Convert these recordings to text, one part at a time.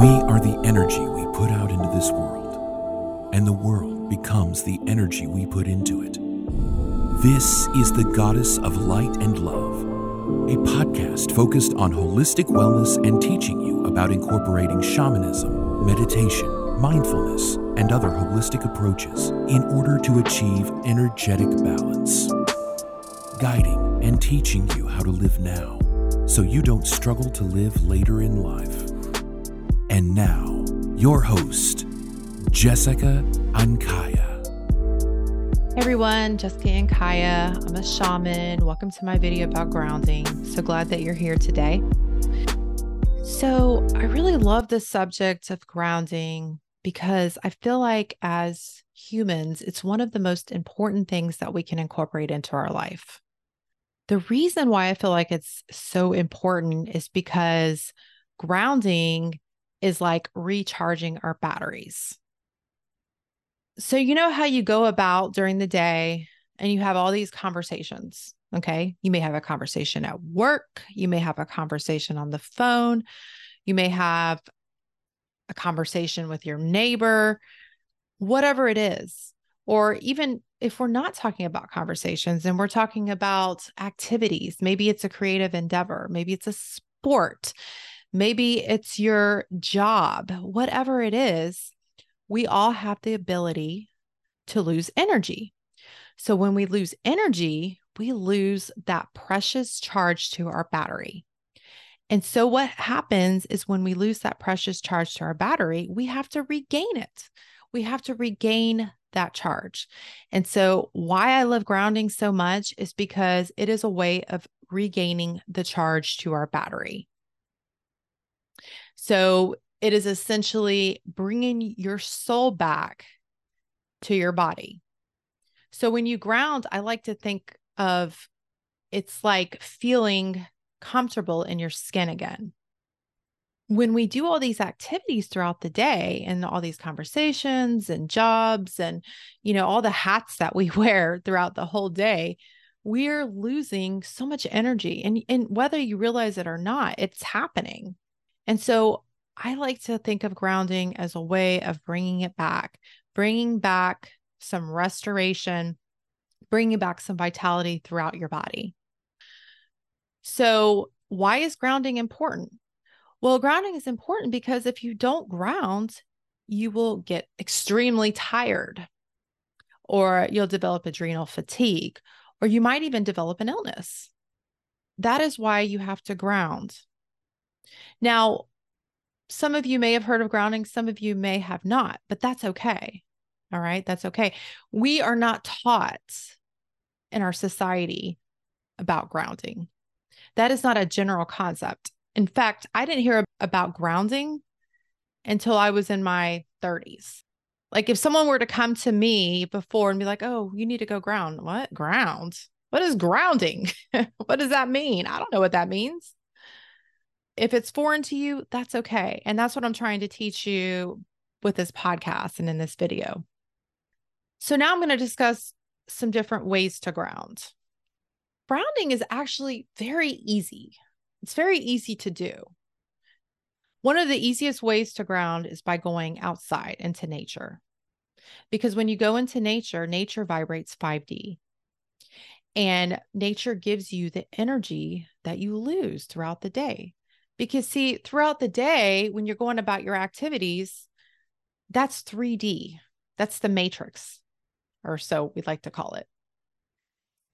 We are the energy we put out into this world, and the world becomes the energy we put into it. This is the Goddess of Light and Love, a podcast focused on holistic wellness and teaching you about incorporating shamanism, meditation, mindfulness, and other holistic approaches in order to achieve energetic balance. Guiding and teaching you how to live now so you don't struggle to live later in life. And now, your host, Jessica Ankaya. Everyone, Jessica Ankaya. I'm a shaman. Welcome to my video about grounding. So glad that you're here today. So, I really love the subject of grounding because I feel like as humans, it's one of the most important things that we can incorporate into our life. The reason why I feel like it's so important is because grounding is like recharging our batteries. So, you know how you go about during the day and you have all these conversations. Okay. You may have a conversation at work. You may have a conversation on the phone. You may have a conversation with your neighbor, whatever it is. Or even if we're not talking about conversations and we're talking about activities, maybe it's a creative endeavor, maybe it's a sport, maybe it's your job, whatever it is, we all have the ability to lose energy. So when we lose energy, we lose that precious charge to our battery. And so what happens is when we lose that precious charge to our battery, we have to regain it. We have to regain that charge. And so, why I love grounding so much is because it is a way of regaining the charge to our battery. So it is essentially bringing your soul back to your body. So when you ground, I like to think of it's like feeling comfortable in your skin again. When we do all these activities throughout the day and all these conversations and jobs and you know all the hats that we wear throughout the whole day, we're losing so much energy and and whether you realize it or not, it's happening. And so I like to think of grounding as a way of bringing it back, bringing back some restoration, bringing back some vitality throughout your body. So, why is grounding important? Well, grounding is important because if you don't ground, you will get extremely tired, or you'll develop adrenal fatigue, or you might even develop an illness. That is why you have to ground. Now, some of you may have heard of grounding, some of you may have not, but that's okay. All right, that's okay. We are not taught in our society about grounding. That is not a general concept. In fact, I didn't hear about grounding until I was in my 30s. Like if someone were to come to me before and be like, "Oh, you need to go ground." What? Ground? What is grounding? what does that mean? I don't know what that means. If it's foreign to you, that's okay. And that's what I'm trying to teach you with this podcast and in this video. So now I'm going to discuss some different ways to ground. Grounding is actually very easy. It's very easy to do. One of the easiest ways to ground is by going outside into nature. Because when you go into nature, nature vibrates 5D. And nature gives you the energy that you lose throughout the day. Because, see, throughout the day, when you're going about your activities, that's 3D. That's the matrix, or so we'd like to call it.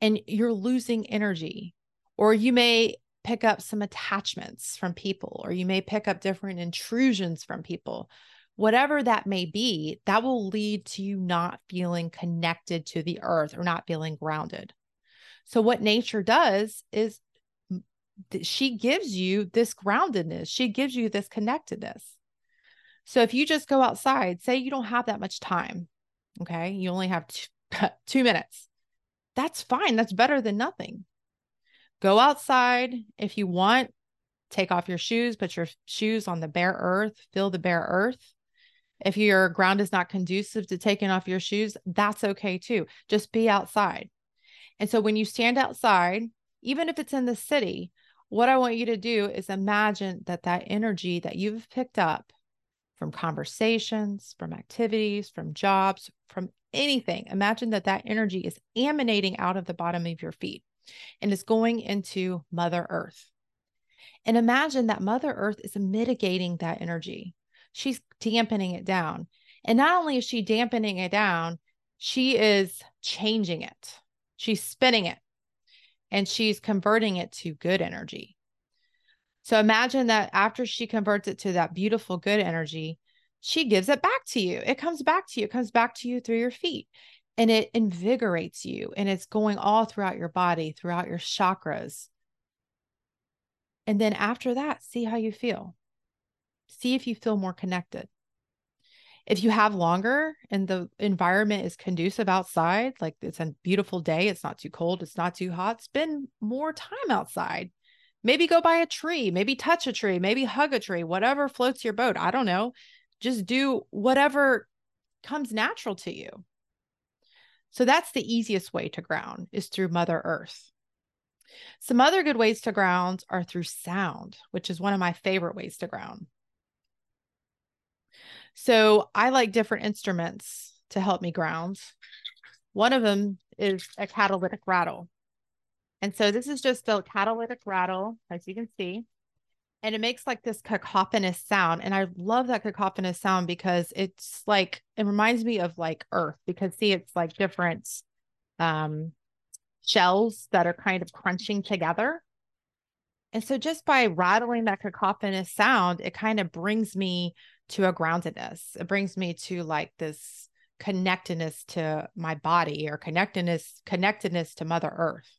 And you're losing energy, or you may pick up some attachments from people, or you may pick up different intrusions from people. Whatever that may be, that will lead to you not feeling connected to the earth or not feeling grounded. So, what nature does is she gives you this groundedness. She gives you this connectedness. So if you just go outside, say you don't have that much time, okay, you only have two, two minutes, that's fine. That's better than nothing. Go outside if you want, take off your shoes, put your shoes on the bare earth, feel the bare earth. If your ground is not conducive to taking off your shoes, that's okay too. Just be outside. And so when you stand outside, even if it's in the city, what I want you to do is imagine that that energy that you've picked up from conversations, from activities, from jobs, from anything. Imagine that that energy is emanating out of the bottom of your feet and is going into Mother Earth. And imagine that Mother Earth is mitigating that energy. She's dampening it down. And not only is she dampening it down, she is changing it. She's spinning it and she's converting it to good energy. So imagine that after she converts it to that beautiful good energy, she gives it back to you. It comes back to you. It comes back to you through your feet and it invigorates you and it's going all throughout your body, throughout your chakras. And then after that, see how you feel. See if you feel more connected. If you have longer and the environment is conducive outside, like it's a beautiful day, it's not too cold, it's not too hot, spend more time outside Maybe go by a tree, maybe touch a tree, maybe hug a tree, whatever floats your boat. I don't know. Just do whatever comes natural to you. So that's the easiest way to ground is through Mother Earth. Some other good ways to ground are through sound, which is one of my favorite ways to ground. So I like different instruments to help me ground. One of them is a catalytic rattle. And so this is just a catalytic rattle, as you can see. And it makes like this cacophonous sound. And I love that cacophonous sound because it's like, it reminds me of like earth because see, it's like different um, shells that are kind of crunching together. And so just by rattling that cacophonous sound, it kind of brings me to a groundedness. It brings me to like this connectedness to my body or connectedness, connectedness to Mother Earth.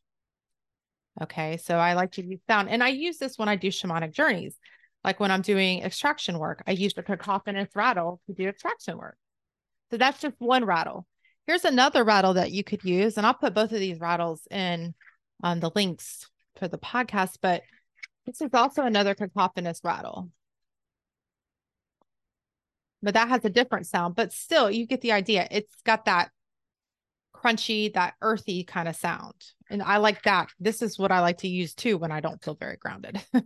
Okay. So I like to use sound and I use this when I do shamanic journeys. Like when I'm doing extraction work, I use the cacophonous rattle to do extraction work. So that's just one rattle. Here's another rattle that you could use. And I'll put both of these rattles in on the links for the podcast, but this is also another cacophonous rattle. But that has a different sound, but still you get the idea. It's got that crunchy, that earthy kind of sound. And I like that. This is what I like to use too when I don't feel very grounded.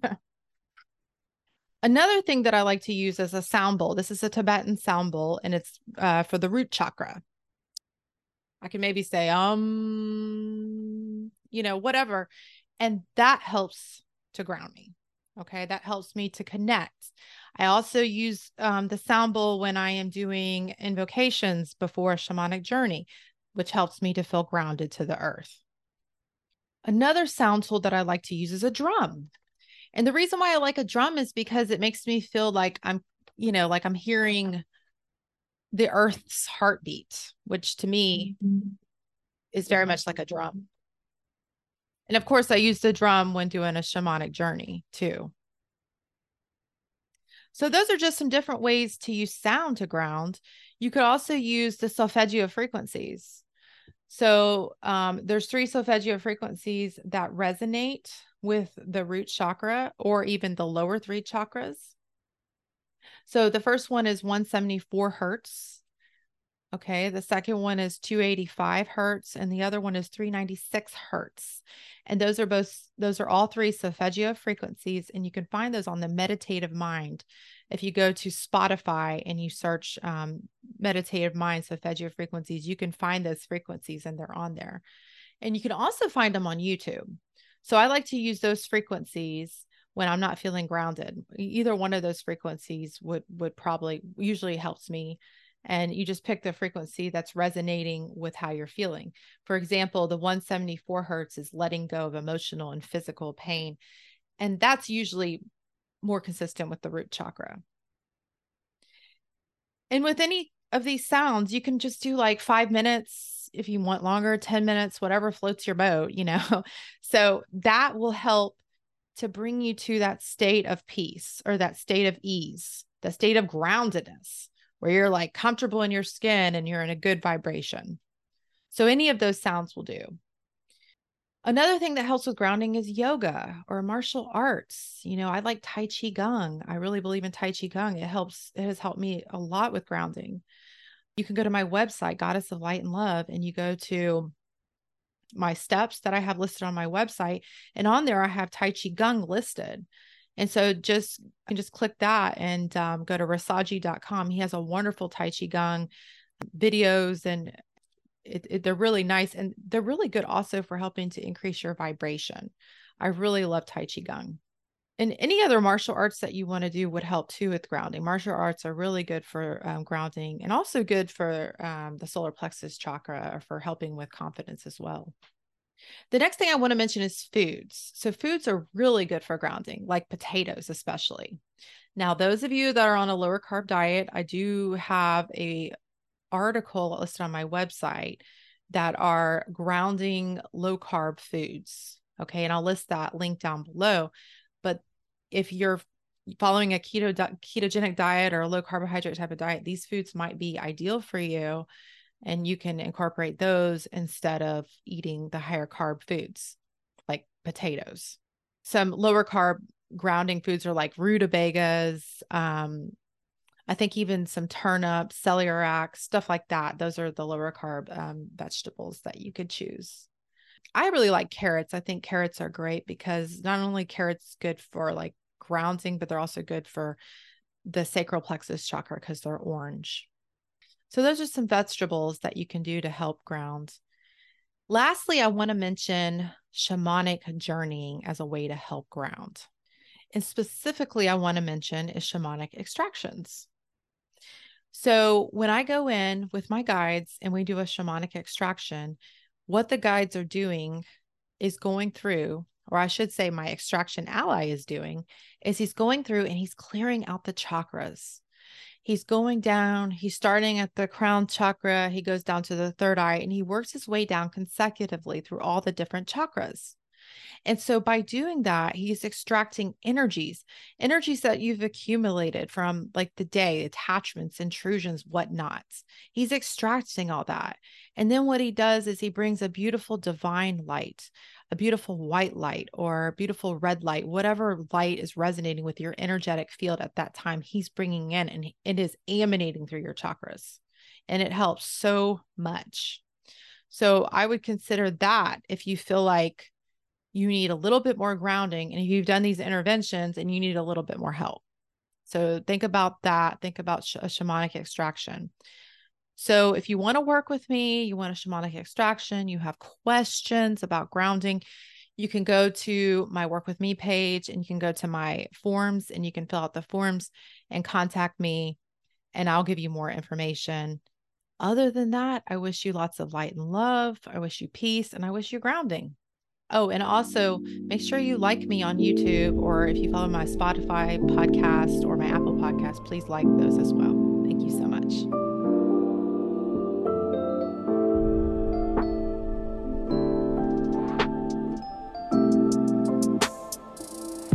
Another thing that I like to use is a sound bowl. This is a Tibetan sound bowl and it's uh, for the root chakra. I can maybe say, um, you know, whatever. And that helps to ground me. Okay. That helps me to connect. I also use um, the sound bowl when I am doing invocations before a shamanic journey which helps me to feel grounded to the earth. Another sound tool that I like to use is a drum. And the reason why I like a drum is because it makes me feel like I'm, you know, like I'm hearing the earth's heartbeat, which to me mm-hmm. is very much like a drum. And of course, I use the drum when doing a shamanic journey too. So, those are just some different ways to use sound to ground. You could also use the solfeggio frequencies. So um, there's three solfeggio frequencies that resonate with the root chakra or even the lower three chakras. So the first one is 174 hertz. Okay. The second one is 285 hertz, and the other one is 396 hertz. And those are both, those are all three solfeggio frequencies. And you can find those on the meditative mind if you go to Spotify and you search um, meditative mind, solfeggio frequencies, you can find those frequencies and they're on there. And you can also find them on YouTube. So I like to use those frequencies when I'm not feeling grounded. Either one of those frequencies would would probably usually helps me. And you just pick the frequency that's resonating with how you're feeling. For example, the 174 hertz is letting go of emotional and physical pain. And that's usually more consistent with the root chakra. And with any of these sounds, you can just do like five minutes if you want longer, 10 minutes, whatever floats your boat, you know. So that will help to bring you to that state of peace or that state of ease, the state of groundedness, where you're like comfortable in your skin and you're in a good vibration. So any of those sounds will do. Another thing that helps with grounding is yoga or martial arts. You know, I like Tai Chi Gong. I really believe in Tai Chi Gong. It helps, it has helped me a lot with grounding. You can go to my website, Goddess of Light and Love, and you go to my steps that I have listed on my website. And on there, I have Tai Chi Gong listed. And so just you can just click that and um, go to rasaji.com. He has a wonderful Tai Chi Gong videos and it, it, they're really nice and they're really good also for helping to increase your vibration. I really love Tai Chi Gong. And any other martial arts that you want to do would help too with grounding. Martial arts are really good for um, grounding and also good for um, the solar plexus chakra or for helping with confidence as well. The next thing I want to mention is foods. So, foods are really good for grounding, like potatoes, especially. Now, those of you that are on a lower carb diet, I do have a article listed on my website that are grounding low carb foods. Okay. And I'll list that link down below. But if you're following a keto ketogenic diet or a low carbohydrate type of diet, these foods might be ideal for you and you can incorporate those instead of eating the higher carb foods like potatoes. Some lower carb grounding foods are like rutabagas, um, I think even some turnips, celeriac, stuff like that. Those are the lower carb um, vegetables that you could choose. I really like carrots. I think carrots are great because not only carrots good for like grounding, but they're also good for the sacral plexus chakra because they're orange. So those are some vegetables that you can do to help ground. Lastly, I want to mention shamanic journeying as a way to help ground. And specifically, I want to mention is shamanic extractions. So when I go in with my guides and we do a shamanic extraction, what the guides are doing is going through, or I should say, my extraction ally is doing, is he's going through and he's clearing out the chakras he's going down he's starting at the crown chakra he goes down to the third eye and he works his way down consecutively through all the different chakras. And so by doing that he's extracting energies energies that you've accumulated from like the day attachments intrusions whatnots he's extracting all that. And then what he does is he brings a beautiful divine light a beautiful white light or beautiful red light, whatever light is resonating with your energetic field at that time, he's bringing in and it is emanating through your chakras. And it helps so much. So I would consider that if you feel like you need a little bit more grounding and if you've done these interventions and you need a little bit more help. So think about that. Think about sh- a shamanic extraction. So if you want to work with me, you want a shamanic extraction, you have questions about grounding, you can go to my work with me page and you can go to my forms and you can fill out the forms and contact me and I'll give you more information. Other than that, I wish you lots of light and love. I wish you peace and I wish you grounding. Oh, and also make sure you like me on YouTube or if you follow my Spotify podcast or my Apple podcast, please like those as well. Thank you so much.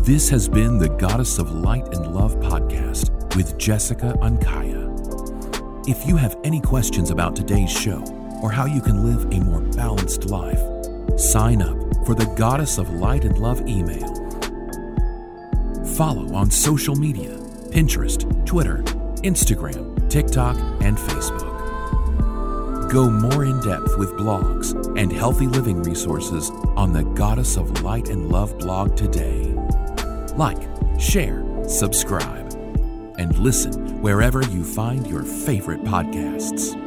This has been the Goddess of Light and Love podcast with Jessica Ankaya. If you have any questions about today's show or how you can live a more balanced life, sign up for the Goddess of Light and Love email. Follow on social media Pinterest, Twitter, Instagram, TikTok, and Facebook. Go more in depth with blogs and healthy living resources on the Goddess of Light and Love blog today. Like, share, subscribe, and listen wherever you find your favorite podcasts.